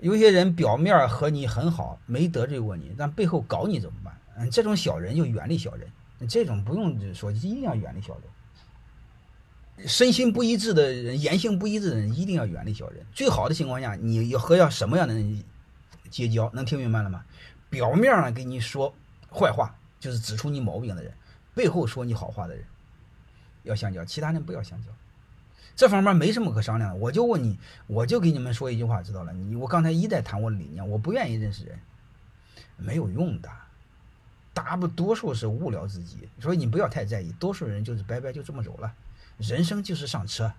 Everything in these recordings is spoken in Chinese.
有些人表面和你很好，没得罪过你，但背后搞你怎么办？嗯，这种小人就远离小人，这种不用说，一定要远离小人。身心不一致的人，言行不一致的人，一定要远离小人。最好的情况下，你要和要什么样的人结交？能听明白了吗？表面上给你说坏话，就是指出你毛病的人；背后说你好话的人，要相交，其他人不要相交。这方面没什么可商量的，我就问你，我就给你们说一句话，知道了？你我刚才一再谈我的理念，我不愿意认识人，没有用的，大不多数是误聊自己，所以你不要太在意，多数人就是拜拜就这么走了。人生就是上车，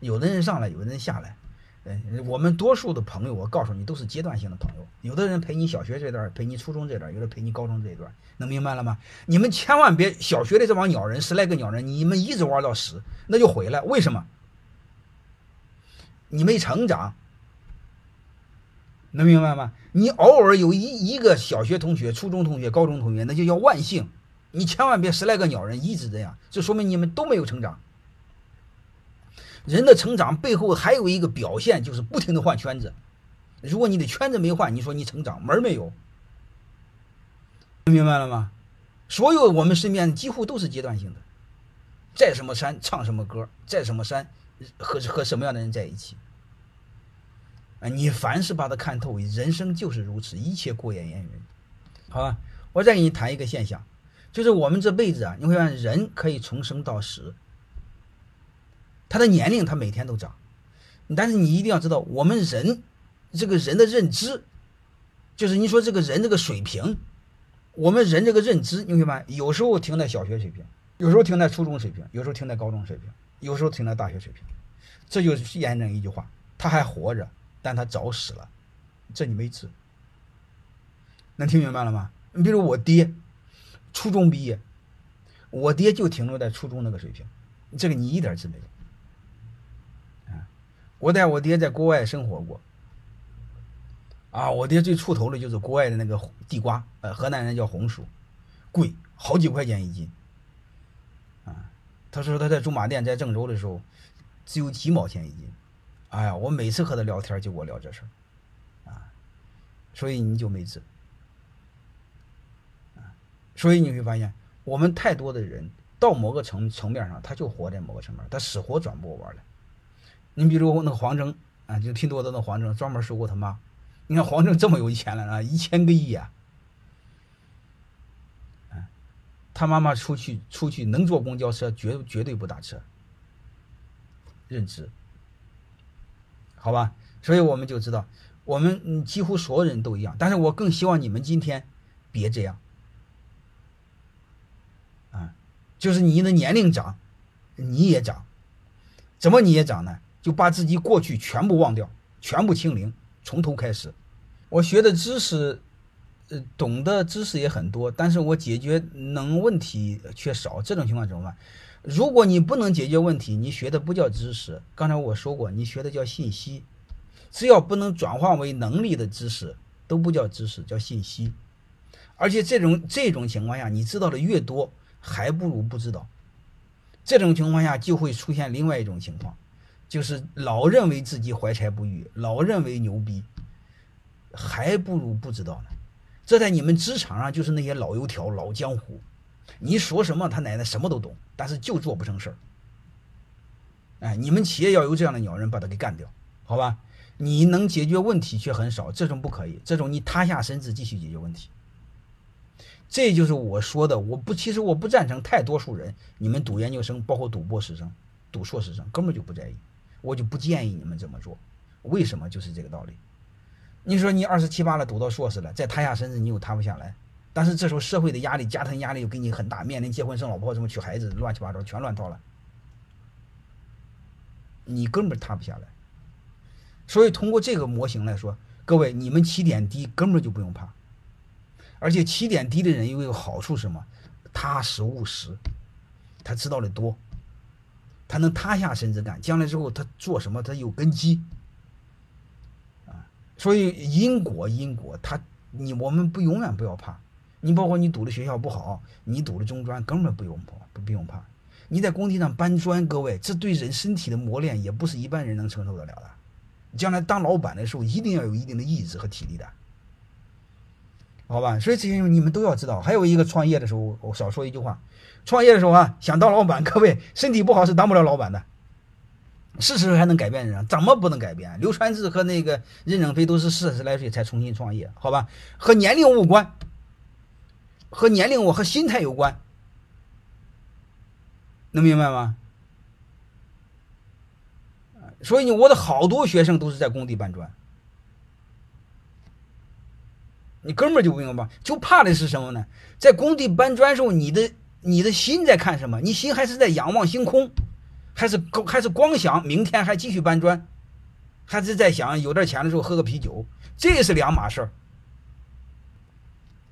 有的人上来，有的人下来。嗯，我们多数的朋友，我告诉你，都是阶段性的朋友。有的人陪你小学这段，陪你初中这段，有的陪你高中这段，能明白了吗？你们千万别小学的这帮鸟人，十来个鸟人，你们一直玩到死，那就毁了。为什么？你没成长，能明白吗？你偶尔有一一个小学同学、初中同学、高中同学，那就叫万幸。你千万别十来个鸟人一直这样，这说明你们都没有成长。人的成长背后还有一个表现，就是不停的换圈子。如果你的圈子没换，你说你成长门没有？听明白了吗？所有我们身边几乎都是阶段性的。在什么山唱什么歌，在什么山和和什么样的人在一起？啊，你凡是把它看透，人生就是如此，一切过眼烟云。好吧，我再给你谈一个现象，就是我们这辈子啊，你会发现人可以从生到死。他的年龄，他每天都长，但是你一定要知道，我们人这个人的认知，就是你说这个人这个水平，我们人这个认知，你明白？有时候停在小学水平，有时候停在初中水平，有时候停在高中水平，有时候停在大学水平，这就是验证一句话：他还活着，但他早死了，这你没治。能听明白了吗？你比如我爹，初中毕业，我爹就停留在初中那个水平，这个你一点治没有。我带我爹在国外生活过，啊，我爹最出头的就是国外的那个地瓜，呃，河南人叫红薯，贵好几块钱一斤，啊，他说他在驻马店在郑州的时候，只有几毛钱一斤，哎呀，我每次和他聊天就给我聊这事儿，啊，所以你就没治，啊，所以你会发现我们太多的人到某个层层面上，他就活在某个层面，他死活转不过弯来。你比如那个黄峥啊，就听多的那黄峥专门说过他妈。你看黄峥这么有钱了啊，一千个亿啊！他妈妈出去出去能坐公交车，绝绝对不打车。认知，好吧？所以我们就知道，我们几乎所有人都一样。但是我更希望你们今天别这样啊！就是你的年龄长，你也长，怎么你也长呢？就把自己过去全部忘掉，全部清零，从头开始。我学的知识，呃，懂的知识也很多，但是我解决能问题却少。这种情况怎么办？如果你不能解决问题，你学的不叫知识。刚才我说过，你学的叫信息。只要不能转化为能力的知识，都不叫知识，叫信息。而且这种这种情况下，你知道的越多，还不如不知道。这种情况下就会出现另外一种情况。就是老认为自己怀才不遇，老认为牛逼，还不如不知道呢。这在你们职场上就是那些老油条、老江湖，你说什么他奶奶什么都懂，但是就做不成事儿。哎，你们企业要有这样的鸟人，把他给干掉，好吧？你能解决问题却很少，这种不可以，这种你塌下身子继续解决问题。这就是我说的，我不，其实我不赞成太多数人，你们读研究生，包括读博士生、读硕士生，根本就不在意。我就不建议你们这么做，为什么？就是这个道理。你说你二十七八了，读到硕士了，再塌下身子，你又塌不下来。但是这时候社会的压力、家庭压力又给你很大，面临结婚、生老婆、什么娶孩子，乱七八糟全乱套了，你根本塌不下来。所以通过这个模型来说，各位，你们起点低，根本就不用怕。而且起点低的人又有好处什么？踏实务实，他知道的多。他能塌下身子干，将来之后他做什么他有根基，啊，所以因果因果，他你我们不永远不要怕，你包括你读的学校不好，你读的中专根本不用怕，不不用怕，你在工地上搬砖，各位这对人身体的磨练也不是一般人能承受得了的，将来当老板的时候，一定要有一定的意志和体力的，好吧？所以这些你们都要知道。还有一个创业的时候，我少说一句话：创业的时候啊，想当老板，各位身体不好是当不了老板的。四十岁还能改变人？怎么不能改变？刘传志和那个任正非都是四十来岁才重新创业，好吧？和年龄无关，和年龄我和心态有关，能明白吗？所以呢，我的好多学生都是在工地搬砖。你哥们儿就不明白，就怕的是什么呢？在工地搬砖时候，你的你的心在看什么？你心还是在仰望星空，还是还是光想明天还继续搬砖，还是在想有点钱的时候喝个啤酒？这是两码事儿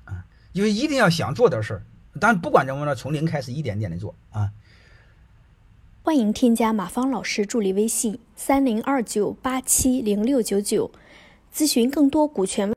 啊！因为一定要想做点事儿，但不管怎么着，从零开始，一点点的做啊。欢迎添加马芳老师助理微信：三零二九八七零六九九，咨询更多股权。